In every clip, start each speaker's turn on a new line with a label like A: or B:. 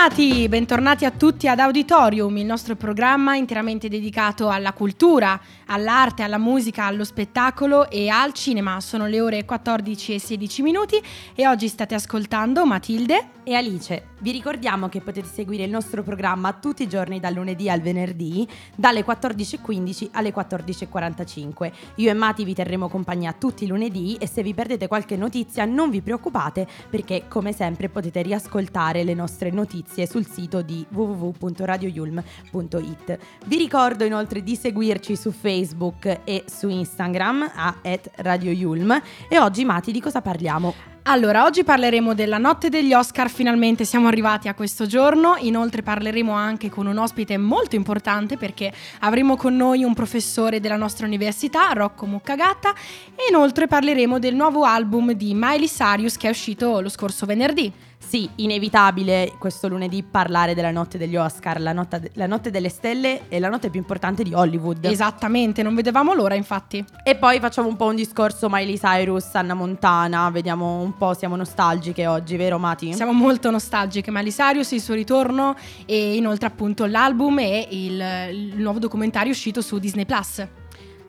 A: Bentornati, bentornati a tutti ad Auditorium, il nostro programma interamente dedicato alla cultura, all'arte, alla musica, allo spettacolo e al cinema. Sono le ore 14 e 16 minuti e oggi state ascoltando Matilde
B: e Alice. Vi ricordiamo che potete seguire il nostro programma tutti i giorni dal lunedì al venerdì dalle 14.15 alle 14.45. Io e Mati vi terremo compagnia tutti i lunedì e se vi perdete qualche notizia non vi preoccupate perché come sempre potete riascoltare le nostre notizie sul sito di www.radioyulm.it. Vi ricordo inoltre di seguirci su Facebook e su Instagram a radioyulm e oggi Mati di cosa parliamo?
A: Allora, oggi parleremo della notte degli Oscar, finalmente siamo arrivati a questo giorno, inoltre parleremo anche con un ospite molto importante perché avremo con noi un professore della nostra università, Rocco Muccagatta, e inoltre parleremo del nuovo album di Miley Sarius che è uscito lo scorso venerdì.
B: Sì, inevitabile questo lunedì parlare della notte degli Oscar, la, notte, la notte delle stelle e la notte più importante di Hollywood.
A: Esattamente, non vedevamo l'ora infatti.
B: E poi facciamo un po' un discorso Miley Cyrus, Anna Montana, vediamo un po', siamo nostalgiche oggi, vero Mati?
A: Siamo molto nostalgiche, Miley Cyrus, il suo ritorno e inoltre appunto l'album e il, il nuovo documentario uscito su Disney Plus.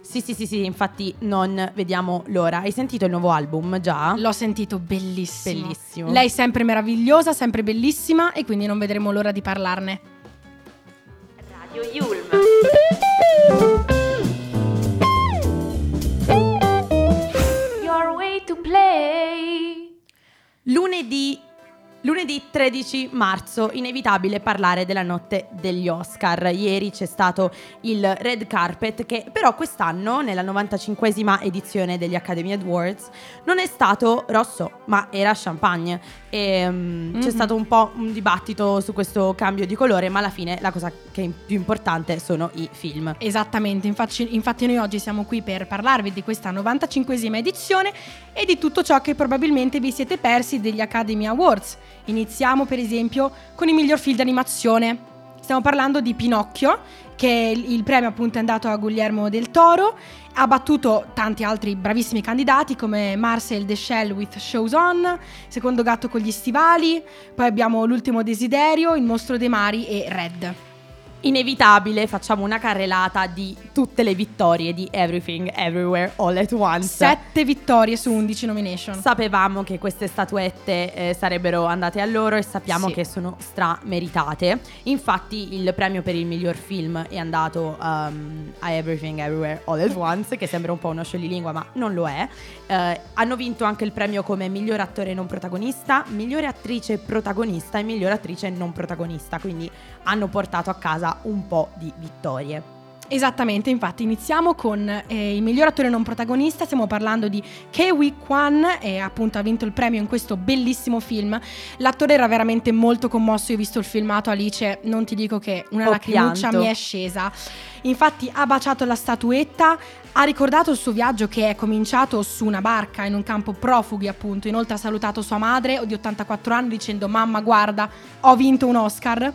B: Sì, sì, sì, sì, infatti non vediamo l'ora. Hai sentito il nuovo album già?
A: L'ho sentito bellissimo.
B: Bellissimo.
A: Lei è sempre meravigliosa, sempre bellissima e quindi non vedremo l'ora di parlarne.
B: Radio Yulm. Your way to play. Lunedì Lunedì 13 marzo, inevitabile parlare della notte degli Oscar. Ieri c'è stato il red carpet che però quest'anno, nella 95esima edizione degli Academy Awards, non è stato rosso, ma era champagne. E, um, mm-hmm. C'è stato un po' un dibattito su questo cambio di colore, ma alla fine la cosa che è più importante sono i film.
A: Esattamente, infatti, infatti noi oggi siamo qui per parlarvi di questa 95esima edizione e di tutto ciò che probabilmente vi siete persi degli Academy Awards. Iniziamo per esempio con il miglior film d'animazione. Stiamo parlando di Pinocchio, che il premio appunto è andato a Guglielmo del Toro, ha battuto tanti altri bravissimi candidati come Marcel the Shell with Shows On, Secondo gatto con gli stivali, poi abbiamo L'ultimo desiderio, Il mostro dei mari e Red
B: inevitabile facciamo una carrellata di tutte le vittorie di Everything Everywhere All at Once.
A: Sette vittorie su 11 nomination.
B: Sapevamo che queste statuette eh, sarebbero andate a loro e sappiamo sì. che sono stra-meritate. Infatti il premio per il miglior film è andato um, a Everything Everywhere All at Once, che sembra un po' uno scioglilingua ma non lo è. Eh, hanno vinto anche il premio come miglior attore non protagonista, migliore attrice protagonista e miglior attrice non protagonista, quindi hanno portato a casa un po' di vittorie.
A: Esattamente, infatti iniziamo con eh, il miglior attore non protagonista, stiamo parlando di Kewi Kwan e appunto ha vinto il premio in questo bellissimo film. L'attore era veramente molto commosso, io ho visto il filmato Alice, non ti dico che una ho lacrimuccia pianto. mi è scesa. Infatti ha baciato la statuetta, ha ricordato il suo viaggio che è cominciato su una barca in un campo profughi appunto, inoltre ha salutato sua madre di 84 anni dicendo mamma guarda ho vinto un Oscar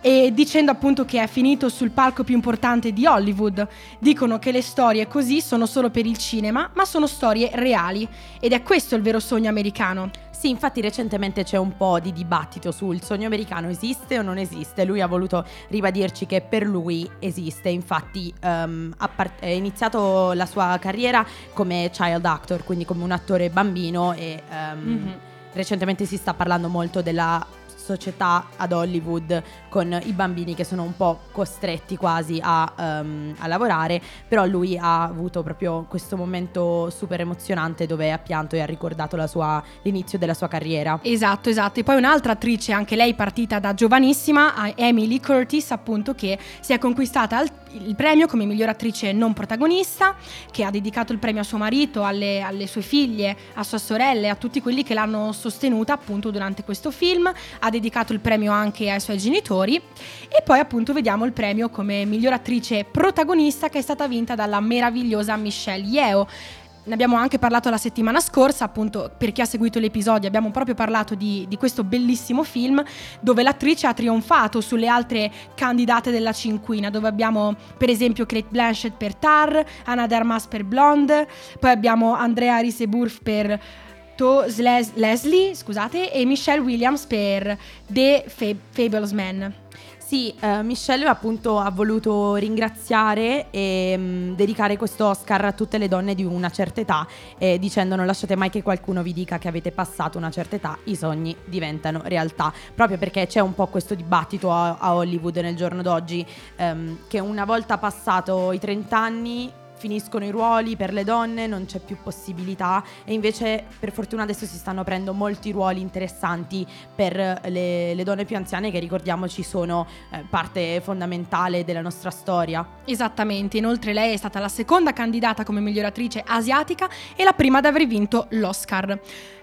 A: e dicendo appunto che è finito sul palco più importante di Hollywood. Dicono che le storie così sono solo per il cinema, ma sono storie reali ed è questo il vero sogno americano.
B: Sì, infatti recentemente c'è un po' di dibattito sul sogno americano esiste o non esiste. Lui ha voluto ribadirci che per lui esiste, infatti um, ha part- iniziato la sua carriera come child actor, quindi come un attore bambino e um, mm-hmm. recentemente si sta parlando molto della società ad Hollywood con i bambini che sono un po' costretti quasi a, um, a, lavorare, però lui ha avuto proprio questo momento super emozionante dove ha pianto e ha ricordato sua, l'inizio della sua carriera.
A: Esatto, esatto. E poi un'altra attrice, anche lei partita da giovanissima, Emily Curtis, appunto, che si è conquistata il premio come miglior attrice non protagonista, che ha dedicato il premio a suo marito, alle, alle sue figlie, a sua sorella a tutti quelli che l'hanno sostenuta appunto durante questo film. Ha dedicato il premio anche ai suoi genitori e poi appunto vediamo il premio come miglior attrice protagonista che è stata vinta dalla meravigliosa Michelle Yeo ne abbiamo anche parlato la settimana scorsa, appunto per chi ha seguito l'episodio abbiamo proprio parlato di, di, questo bellissimo film dove l'attrice ha trionfato sulle altre candidate della cinquina, dove abbiamo per esempio Kate Blanchett per Tar, Anna Darmas per Blonde, poi abbiamo Andrea Risebourg per To Leslie, scusate, e Michelle Williams per The Fab- Fablesman.
B: Sì, uh, Michelle appunto ha voluto ringraziare e um, dedicare questo Oscar a tutte le donne di una certa età, eh, dicendo non lasciate mai che qualcuno vi dica che avete passato una certa età, i sogni diventano realtà, proprio perché c'è un po' questo dibattito a, a Hollywood nel giorno d'oggi, um, che una volta passato i 30 anni finiscono i ruoli per le donne, non c'è più possibilità e invece per fortuna adesso si stanno aprendo molti ruoli interessanti per le, le donne più anziane che ricordiamoci sono eh, parte fondamentale della nostra storia.
A: Esattamente, inoltre lei è stata la seconda candidata come miglior attrice asiatica e la prima ad aver vinto l'Oscar.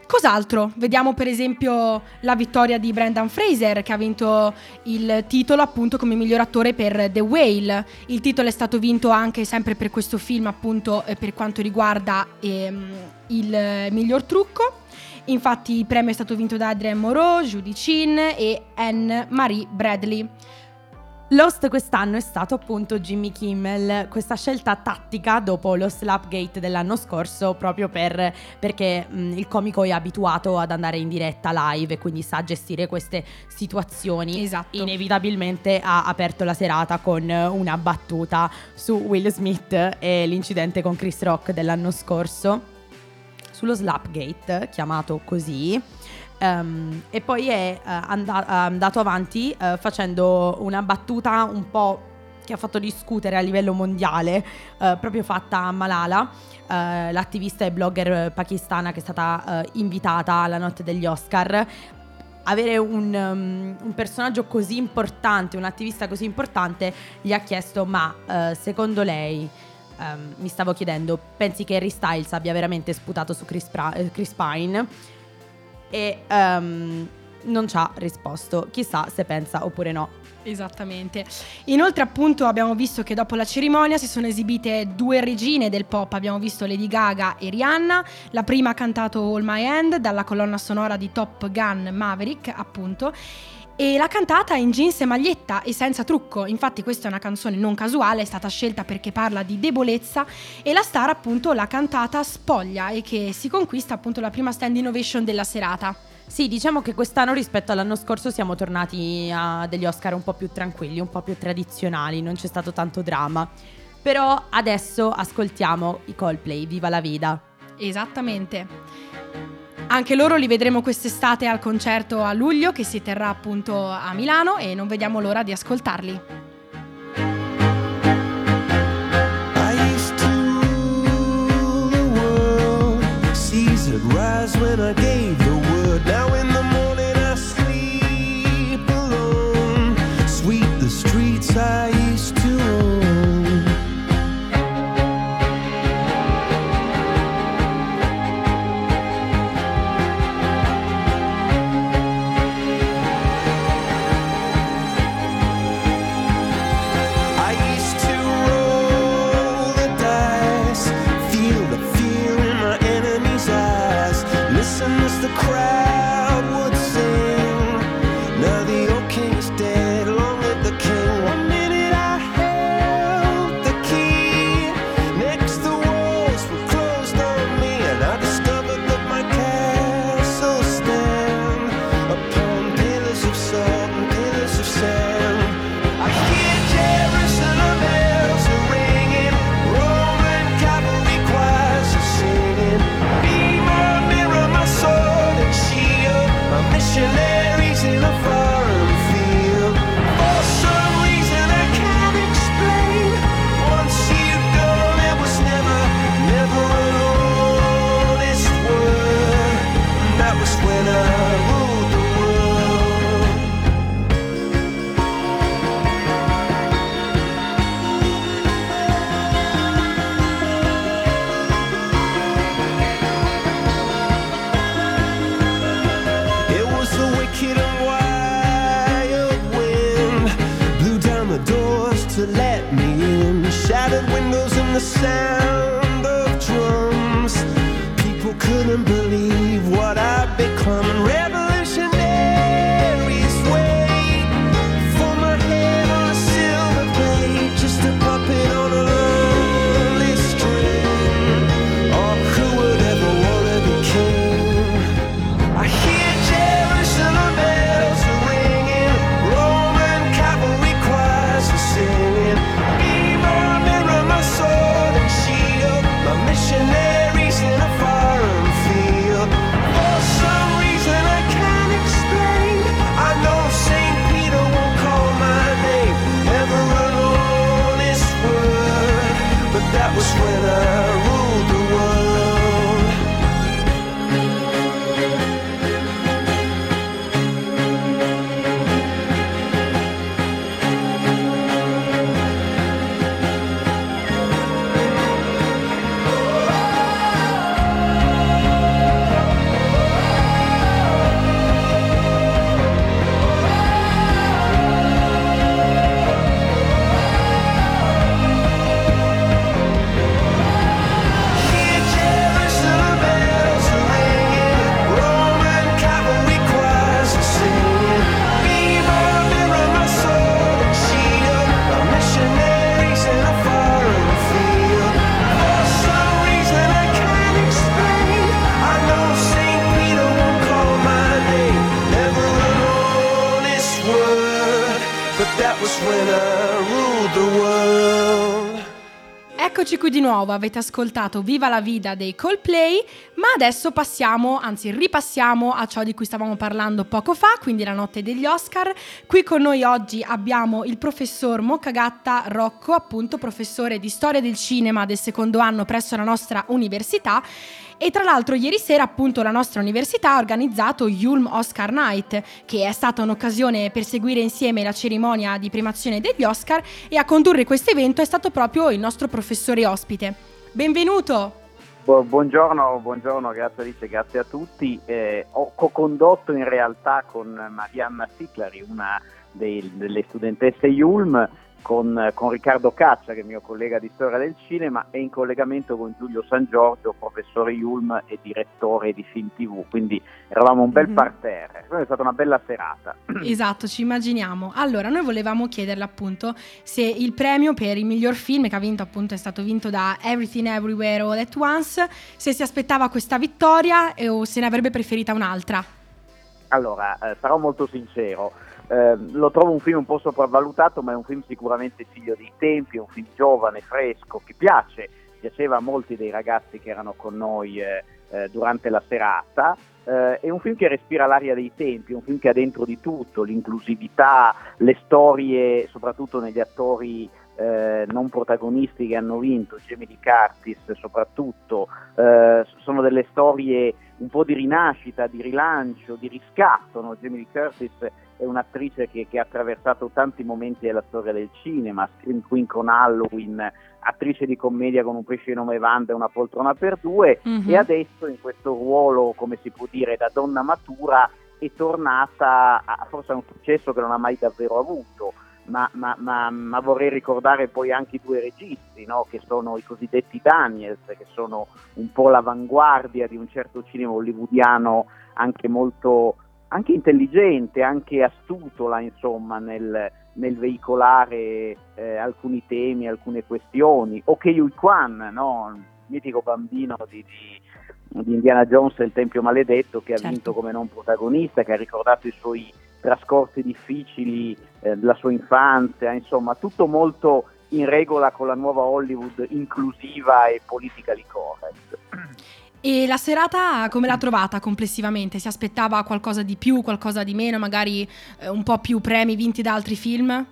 A: Cos'altro? Vediamo per esempio la vittoria di Brendan Fraser che ha vinto il titolo appunto come miglior attore per The Whale. Il titolo è stato vinto anche sempre per questo film appunto eh, per quanto riguarda ehm, il miglior trucco. Infatti il premio è stato vinto da Adrien Moreau, Judy Chin e Anne Marie Bradley.
B: L'host quest'anno è stato appunto Jimmy Kimmel, questa scelta tattica dopo lo Slapgate dell'anno scorso proprio per, perché mh, il comico è abituato ad andare in diretta live e quindi sa gestire queste situazioni.
A: Esatto.
B: Inevitabilmente ha aperto la serata con una battuta su Will Smith e l'incidente con Chris Rock dell'anno scorso. Sullo Slapgate, chiamato così, Um, e poi è uh, and- andato avanti uh, facendo una battuta un po' che ha fatto discutere a livello mondiale, uh, proprio fatta a Malala, l'attivista e blogger pakistana che è stata invitata alla notte degli Oscar. Avere un, um, un, personaggio così importante, un attivista così importante, gli ha chiesto: Ma secondo lei, um, mi stavo chiedendo, pensi che Harry Styles abbia veramente sputato su Chris, pra- Chris Pine? E um, non ci ha risposto. Chissà se pensa oppure no.
A: Esattamente. Inoltre, appunto, abbiamo visto che dopo la cerimonia si sono esibite due regine del pop. Abbiamo visto Lady Gaga e Rihanna. La prima ha cantato All My Hand dalla colonna sonora di Top Gun Maverick, appunto. E l'ha cantata in jeans e maglietta e senza trucco. Infatti, questa è una canzone non casuale, è stata scelta perché parla di debolezza. E la star, appunto, l'ha cantata spoglia e che si conquista appunto la prima stand innovation della serata.
B: Sì, diciamo che quest'anno rispetto all'anno scorso siamo tornati a degli Oscar un po' più tranquilli, un po' più tradizionali, non c'è stato tanto dramma. Però adesso ascoltiamo i Coldplay, viva la vida.
A: Esattamente. Anche loro li vedremo quest'estate al concerto a luglio che si terrà appunto a Milano e non vediamo l'ora di ascoltarli. rise when I gave the word. Now in the you live.
C: To let me in. Shattered windows and the sound of drums. People couldn't believe what I'd become. And
A: di nuovo, avete ascoltato Viva la Vida dei Coldplay, ma adesso passiamo, anzi ripassiamo a ciò di cui stavamo parlando poco fa, quindi la notte degli Oscar. Qui con noi oggi abbiamo il professor Moccagatta Rocco, appunto professore di storia del cinema del secondo anno presso la nostra università. E tra l'altro ieri sera appunto la nostra università ha organizzato Yulm Oscar Night, che è stata un'occasione per seguire insieme la cerimonia di primazione degli Oscar e a condurre questo evento è stato proprio il nostro professore ospite. Benvenuto!
D: Bu- Buongiorno, buongiorno, grazie Alice, grazie a tutti. Eh, ho co-condotto in realtà con Marianna Siclari, una dei- delle studentesse Yulm, con, con Riccardo Caccia, che è mio collega di storia del cinema, e in collegamento con Giulio San Giorgio, professore Yulm e direttore di Film TV. Quindi eravamo un bel
A: Mhm.
D: parterre. È stata una bella serata.
A: Esatto, ci immaginiamo. Allora, noi volevamo chiederle appunto se il premio per il miglior film che ha vinto appunto è stato vinto da Everything Everywhere All at Once, se si aspettava questa vittoria e- o se ne avrebbe preferita un'altra.
D: Allora, eh, sarò molto sincero, eh, lo trovo un film un po' sopravvalutato, ma è un film sicuramente figlio dei tempi, un film giovane, fresco, che piace, piaceva a molti dei ragazzi che erano con noi eh, eh, durante la serata. Eh, è un film che respira l'aria dei tempi, un film che ha dentro di tutto, l'inclusività, le storie, soprattutto negli attori eh, non protagonisti che hanno vinto, Lee Curtis soprattutto, eh, sono delle storie un po' di rinascita, di rilancio, di riscatto. No? Lee Curtis è un'attrice che, che ha attraversato tanti momenti della storia del cinema, Scream Queen con Halloween, attrice di commedia con un pesce di nome Wanda e una poltrona per due,
A: Mhm.
D: e adesso in questo ruolo, come si può dire, da donna matura, è tornata a forse a un successo che non ha mai davvero avuto. Ma, ma- ma- ma vorrei ricordare poi anche i due registi, no? che sono i cosiddetti Daniels, che sono un po' l'avanguardia di un certo cinema hollywoodiano anche molto anche intelligente, anche astuto là, insomma, nel, nel veicolare eh, alcuni temi, alcune questioni. O che Yui Kwan, no? il mitico bambino di, di- di Indiana Jones e il Tempio Maledetto, che ha
A: Certo.
D: vinto come non protagonista, che ha ricordato i suoi trascorsi difficili, eh, della sua infanzia, insomma, tutto molto in regola con la nuova Hollywood inclusiva e politically correct.
A: E la serata come l'ha trovata complessivamente? Si aspettava qualcosa di più, qualcosa di meno, magari eh, un po' più premi vinti da altri film?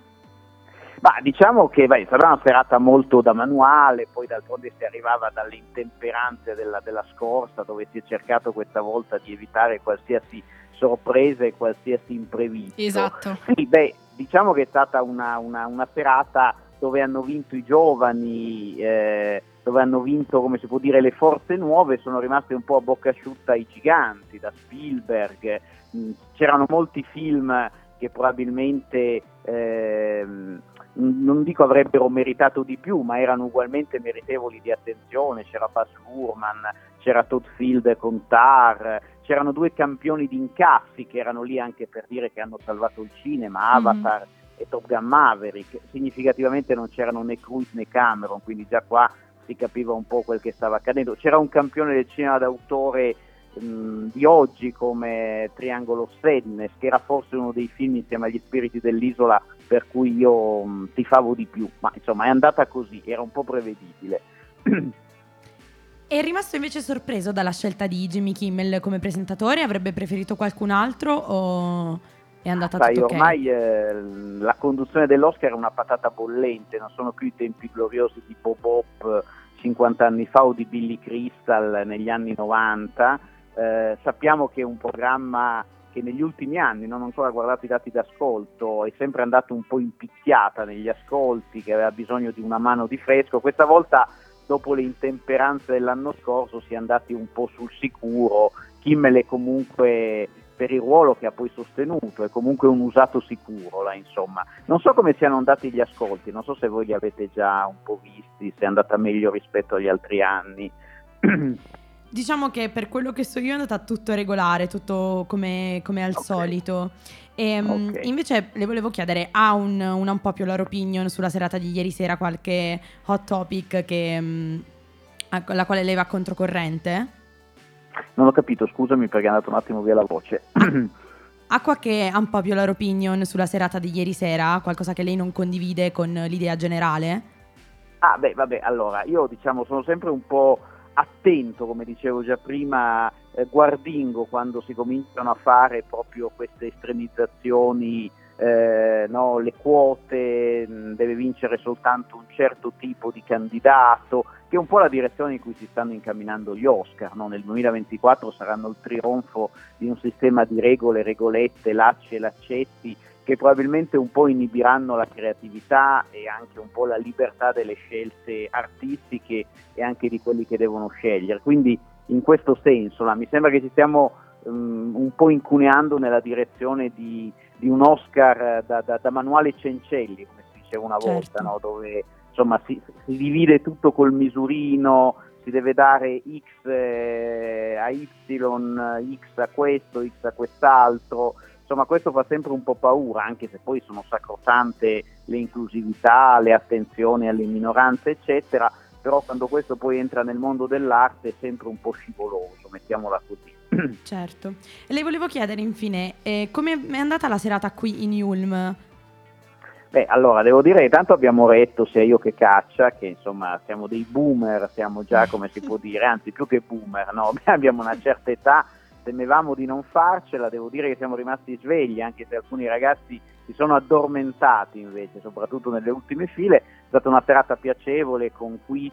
D: Ma diciamo che beh, sarà una serata molto da manuale, poi d'altronde si arrivava dalle intemperanze della, della scorsa, dove si è cercato questa volta di evitare qualsiasi sorpresa e qualsiasi imprevisto.
A: Esatto.
D: Sì, beh, diciamo che è stata una, una- una serata dove hanno vinto i giovani, eh, dove hanno vinto, come si può dire, le forze nuove, sono rimaste un po' a bocca asciutta i giganti, da Spielberg, mh, c'erano molti film che probabilmente ehm, non dico avrebbero meritato di più, ma erano ugualmente meritevoli di attenzione. C'era Baz Luhrmann, c'era Todd Field con Tar, c'erano due campioni di incassi che erano lì anche per dire che hanno salvato il cinema, Avatar e Top Gun Maverick. Significativamente non c'erano né Cruise né Cameron, quindi già qua si capiva un po' quel che stava accadendo. C'era un campione del cinema d'autore mh, di oggi come Triangolo Sadness, che era forse uno dei film insieme agli spiriti dell'isola per cui io mh, tifavo di più, ma insomma è andata così, era un po' prevedibile.
B: È rimasto invece sorpreso dalla scelta di Jimmy Kimmel come presentatore? Avrebbe preferito qualcun altro o è andata
D: Sai,
B: tutto
D: ormai eh, la conduzione dell'Oscar è una patata bollente, non sono più i tempi gloriosi di Bob Hope 50 anni fa o di Billy Crystal negli anni 90. Eh, sappiamo che è un programma che negli ultimi anni, non ho ancora guardato i dati d'ascolto, è sempre andato un po' impicchiata negli ascolti, che aveva bisogno di una mano di fresco. Questa volta, dopo le intemperanze dell'anno scorso, si è andati un po' sul sicuro. Kimmel è comunque per il ruolo che ha poi sostenuto, è comunque un usato sicuro, là, insomma. Non so come siano andati gli ascolti, non so se voi li avete già un po' visti, se è andata meglio rispetto agli altri anni.
B: Diciamo che per quello che so io è andata tutto regolare, tutto come, come al
D: Ok.
B: solito. E, mm,
D: Ok.
B: Invece le volevo chiedere, ha un, una unpopular opinion sulla serata di ieri sera, qualche hot topic che, mm, a- alla quale lei va controcorrente?
D: Non ho capito, scusami perché è andata un attimo via la voce.
B: Ha qualche unpopular opinion sulla serata di ieri sera? Qualcosa che lei non condivide con l'idea generale?
D: Ah, beh, vabbè, allora, io diciamo sono sempre un po' attento, come dicevo già prima, eh, guardingo quando si cominciano a fare proprio queste estremizzazioni, eh, no, le quote, mh, deve vincere soltanto un certo tipo di candidato, che è un po' la direzione in cui si stanno incamminando gli Oscar. no? Nel 2024 saranno il trionfo di un sistema di regole, regolette, lacci e laccetti che probabilmente un po' inibiranno la creatività e anche un po' la libertà delle scelte artistiche e anche di quelli che devono scegliere. Quindi in questo senso là, mi sembra che ci stiamo um, un po' incuneando nella direzione di, di un Oscar eh, da, da- da manuale Cencelli, come si diceva una
B: Certo.
D: volta, no? dove insomma si, si divide tutto col misurino, si deve dare X eh, a Y, X a questo, X a quest'altro. Insomma, questo fa sempre un po' paura, anche se poi sono sacrosante le inclusività, le attenzioni alle minoranze, eccetera. Però quando questo poi entra nel mondo dell'arte è sempre un po' scivoloso, mettiamola così.
B: Certo. E le volevo chiedere infine, eh, come è andata la serata qui in Ulm?
D: Beh, allora devo dire che tanto abbiamo retto sia io che Caccia, che insomma siamo dei boomer, siamo già come si può dire, anzi più che boomer, no? abbiamo una certa età, temevamo di non farcela, devo dire che siamo rimasti svegli, anche se alcuni ragazzi si sono addormentati invece, soprattutto nelle ultime file, è stata una serata piacevole con quiz,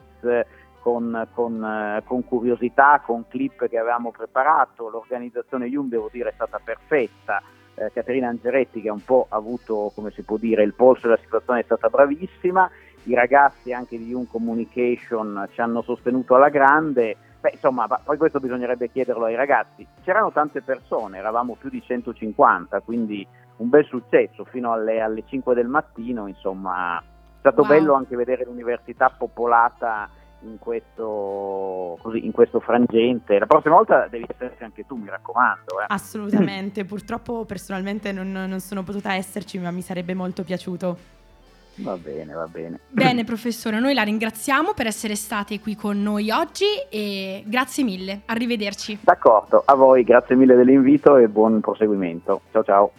D: con, con, eh, con curiosità, con clip che avevamo preparato, l'organizzazione Yum devo dire è stata perfetta, eh, Caterina Angeretti che ha un po' avuto, come si può dire, il polso della situazione è stata bravissima, i ragazzi anche di Young Communication ci hanno sostenuto alla grande, beh insomma ma poi questo bisognerebbe chiederlo ai ragazzi, c'erano tante persone, eravamo più di 150, quindi un bel successo. Fino alle, alle 5 del mattino, insomma è stato
A: Wow.
D: bello anche vedere l'università popolata in questo, così, in questo frangente, la prossima volta devi esserci anche tu mi raccomando. Eh.
B: Assolutamente, purtroppo personalmente non, non sono potuta esserci, ma mi sarebbe molto piaciuto.
D: Va bene, va bene.
A: Bene, professore, noi la ringraziamo per essere state qui con noi oggi e grazie mille. Arrivederci.
D: D'accordo, a voi, grazie mille dell'invito e buon proseguimento. Ciao ciao.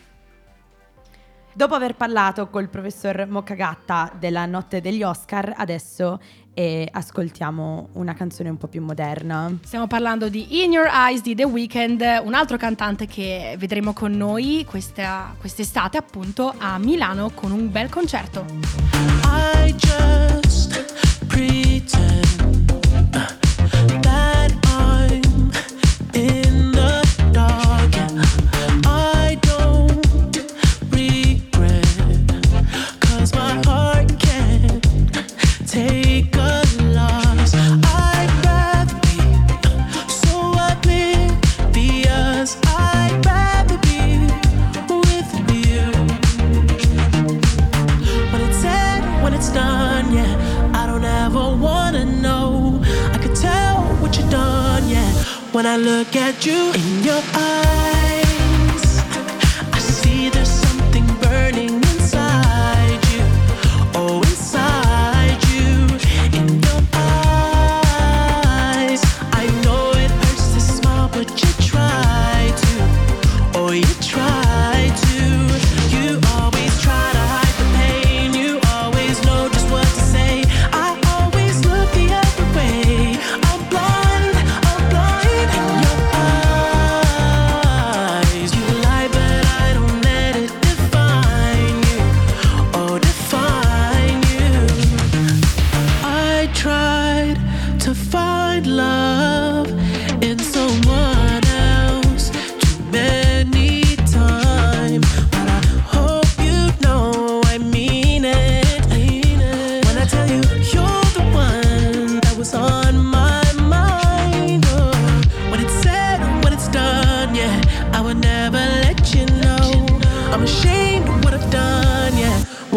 B: Dopo aver parlato col professor Moccagatta della notte degli Oscar, adesso eh, ascoltiamo una canzone un po' più moderna.
A: Stiamo parlando di In Your Eyes di The Weeknd, un altro cantante che vedremo con noi questa, quest'estate appunto a Milano con un bel concerto.
C: I just pretend in
E: your eyes,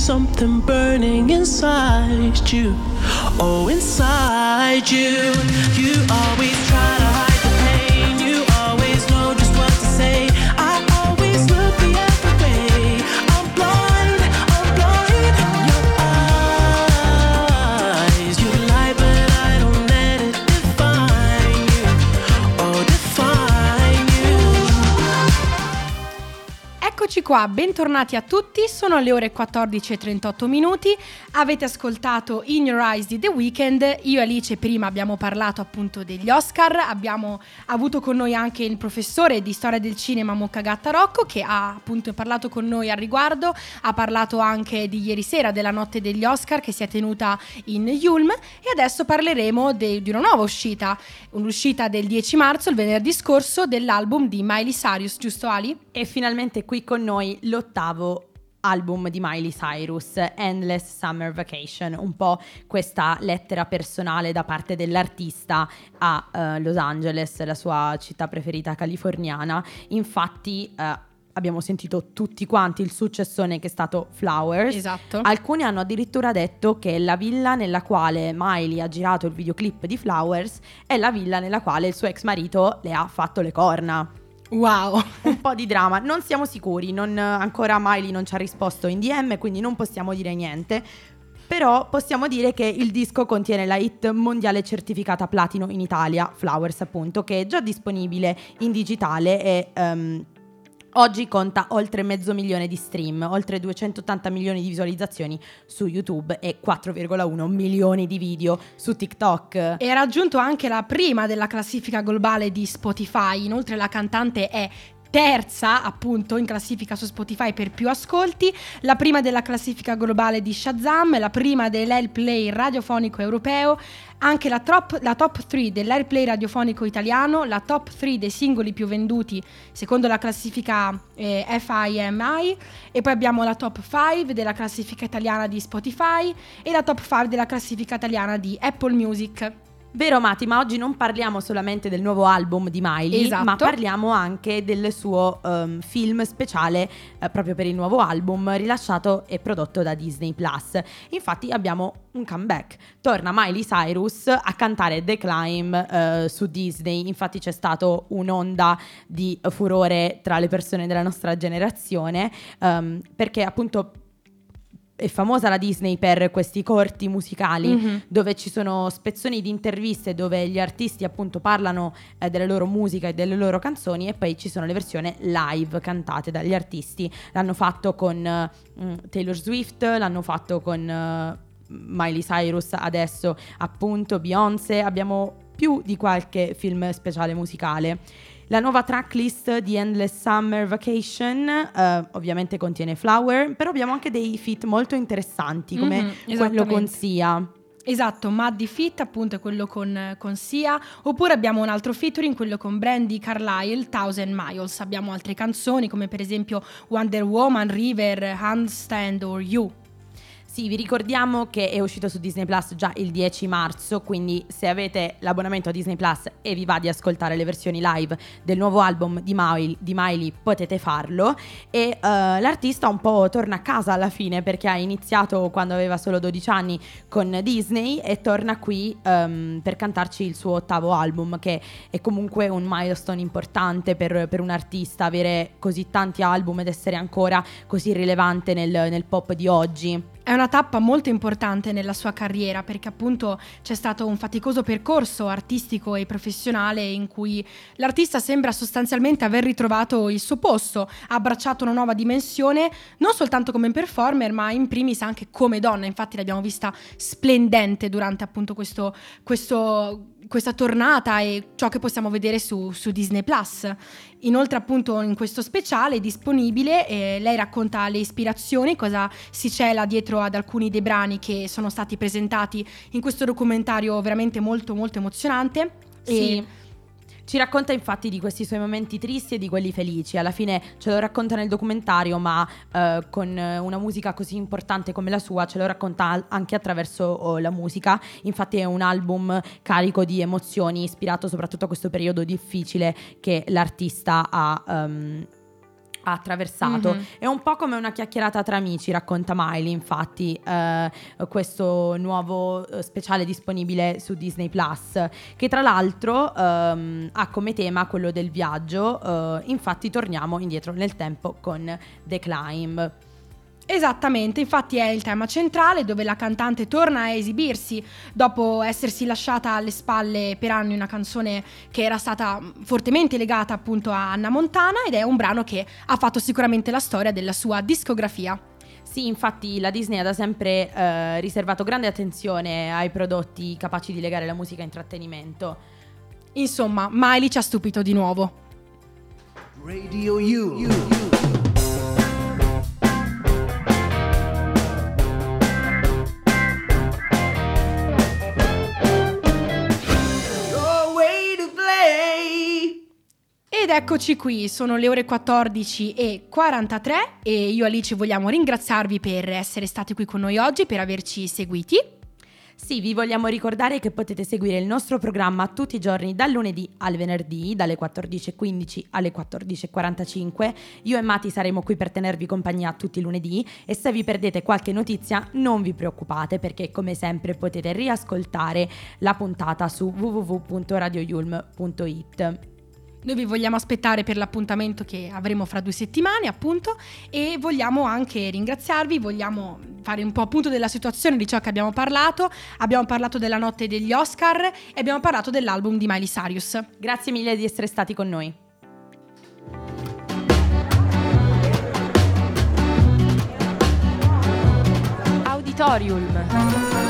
E: something burning inside you. Oh, inside you. You always try to hide
A: qua, bentornati a tutti, sono le ore 14.38 minuti, avete ascoltato In Your Eyes di The Weeknd, io e Alice prima abbiamo parlato appunto degli Oscar, abbiamo avuto con noi anche il professore di storia del cinema Moccagatta Rocco che ha appunto parlato con noi al riguardo, ha parlato anche di ieri sera della notte degli Oscar che si è tenuta in Yulm. E adesso parleremo de- di una nuova uscita, un'uscita del 10 marzo, il venerdì scorso, dell'album di Miley Cyrus, giusto Ali?
B: E finalmente qui con noi l'ottavo album di Miley Cyrus, Endless Summer Vacation, un po' questa lettera personale da parte dell'artista a eh, Los Angeles, la sua città preferita californiana. Infatti eh, abbiamo sentito tutti quanti il successone che è stato Flowers.
A: Esatto.
B: Alcuni hanno addirittura detto che la villa nella quale Miley ha girato il videoclip di Flowers è la villa nella quale il suo ex marito le ha fatto le corna
A: Wow.
B: un po' di dramma. Non siamo sicuri, non- ancora Miley non ci ha risposto in DM, quindi non possiamo dire niente. Però possiamo dire che il disco contiene la hit mondiale certificata platino in Italia, Flowers appunto, che è già disponibile in digitale e ehm, oggi conta oltre mezzo milione di stream, oltre 280 milioni di visualizzazioni su YouTube e 4,1 milioni di video su TikTok.
A: E ha raggiunto anche la prima della classifica globale di Spotify. Inoltre la cantante è terza appunto in classifica su Spotify per più ascolti, la prima della classifica globale di Shazam, la prima dell'Airplay radiofonico europeo, anche la, trop- la top 3 dell'Airplay radiofonico italiano, la top 3 dei singoli più venduti secondo la classifica eh, FIMI e poi abbiamo la top 5 della classifica italiana di Spotify e la top 5 della classifica italiana di Apple Music.
B: Vero Mati, ma oggi non parliamo solamente del nuovo album di Miley,
A: Esatto.
B: ma parliamo anche del suo ehm, film speciale eh, proprio per il nuovo album rilasciato e prodotto da Disney Plus. Infatti abbiamo un comeback. Torna Miley Cyrus a cantare The Climb eh, su Disney. Infatti c'è stato un'onda di furore tra le persone della nostra generazione ehm, perché appunto è famosa la Disney per questi corti musicali
A: Mhm.
B: dove ci sono spezzoni di interviste dove gli artisti appunto parlano eh, della loro musica e delle loro canzoni e poi ci sono le versioni live cantate dagli artisti. L'hanno fatto con mm, Taylor Swift, l'hanno fatto con eh, Miley Cyrus, adesso appunto Beyoncé, abbiamo più di qualche film speciale musicale. La nuova tracklist di Endless Summer Vacation eh, ovviamente contiene Flower, però abbiamo anche dei feat molto interessanti come
A: Mhm,
B: quello con. Sia.
A: Esatto, Maddie Fit appunto è quello con, con Sia, oppure abbiamo un altro featuring, quello con Brandy Carlisle, Thousand Miles. Abbiamo altre canzoni come per esempio Wonder Woman, River, Handstand or You.
B: Sì, vi ricordiamo che è uscito su Disney Plus già il 10 marzo, quindi se avete l'abbonamento a Disney Plus e vi va di ascoltare le versioni live del nuovo album di Miley, di Miley, potete farlo. E eh, l'artista un po' torna a casa alla fine perché ha iniziato quando aveva solo 12 anni con Disney e torna qui ehm, per cantarci il suo ottavo album, che è comunque un milestone importante per, per un artista, avere così tanti album ed essere ancora così rilevante nel, nel pop di oggi.
A: È una tappa molto importante nella sua carriera perché appunto c'è stato un faticoso percorso artistico e professionale in cui l'artista sembra sostanzialmente aver ritrovato il suo posto, ha abbracciato una nuova dimensione non soltanto come performer ma in primis anche come donna, infatti l'abbiamo vista splendente durante appunto questo, questo- questa tornata e ciò che possiamo vedere su, su Disney Plus. Inoltre appunto in questo speciale è disponibile eh, lei racconta le ispirazioni, cosa si cela dietro ad alcuni dei brani che sono stati presentati in questo documentario veramente molto molto emozionante. E-
B: Sì. Ci racconta infatti di questi suoi momenti tristi e di quelli felici. Alla fine ce lo racconta nel documentario, ma eh, con eh, una musica così importante come la sua, ce lo racconta anche attraverso oh, la musica. Infatti è un album carico di emozioni, ispirato soprattutto a questo periodo difficile che l'artista ha. ehm, ha attraversato
A: Mhm.
B: è un po' come una chiacchierata tra amici, racconta Miley. Infatti, eh, questo nuovo eh, speciale disponibile su Disney Plus, che tra l'altro ehm, ha come tema quello del viaggio. eh, infatti, torniamo indietro nel tempo con The Climb.
A: Esattamente, infatti è il tema centrale dove la cantante torna a esibirsi dopo essersi lasciata alle spalle per anni una canzone che era stata fortemente legata appunto a Anna Montana ed è un brano che ha fatto sicuramente la storia della sua discografia.
B: Sì, infatti la Disney ha da sempre eh, riservato grande attenzione ai prodotti capaci di legare la musica a intrattenimento.
A: Insomma, Miley ci ha stupito di nuovo.
C: Radio U. Your
A: Ed eccoci qui, sono le ore 14 e 43 e io e Alice vogliamo ringraziarvi per essere stati qui con noi oggi, per averci seguiti.
B: Sì, vi vogliamo ricordare che potete seguire il nostro programma tutti i giorni dal lunedì al venerdì, dalle 14.15 alle 14.45. Io e Mati saremo qui per tenervi compagnia tutti i lunedì e se vi perdete qualche notizia non vi preoccupate perché come sempre potete riascoltare la puntata su www.radioyulm.it.
A: Noi vi vogliamo aspettare per l'appuntamento che avremo fra due settimane, appunto, e vogliamo anche ringraziarvi, vogliamo fare un po' appunto della situazione di ciò che abbiamo parlato. Abbiamo parlato della notte degli Oscar e abbiamo parlato dell'album di Miley Cyrus.
B: Grazie mille di essere stati con noi. Auditorium.